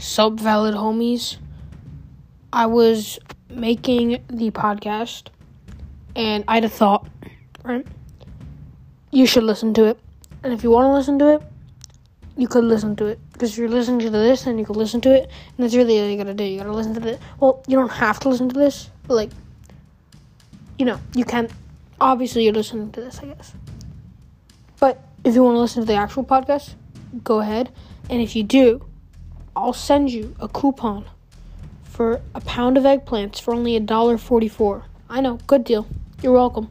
Sub Valid Homies. I was making the podcast and I had a thought, right? You should listen to it. And if you want to listen to it, you could listen to it. Because you're listening to this, and you could listen to it. And that's really all you gotta do. You gotta listen to it. Well, you don't have to listen to this, but like, you know, you can. Obviously, you're listening to this, I guess. But if you want to listen to the actual podcast, go ahead. And if you do, I'll send you a coupon for a pound of eggplants for only a dollar forty-four. I know, good deal. You're welcome.